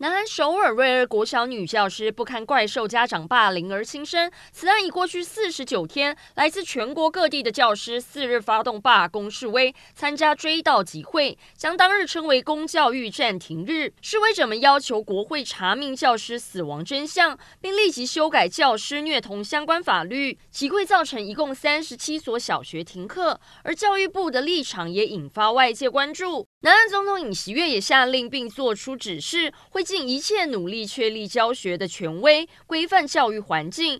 南韩首尔瑞尔国小女教师不堪怪兽家长霸凌而轻生，此案已过去四十九天，来自全国各地的教师四日发动罢工示威，参加追悼集会，将当日称为“公教育暂停日”。示威者们要求国会查明教师死亡真相，并立即修改教师虐童相关法律。集会造成一共三十七所小学停课，而教育部的立场也引发外界关注。南韩总统尹锡悦也下令并作出指示，会尽一切努力确立教学的权威，规范教育环境。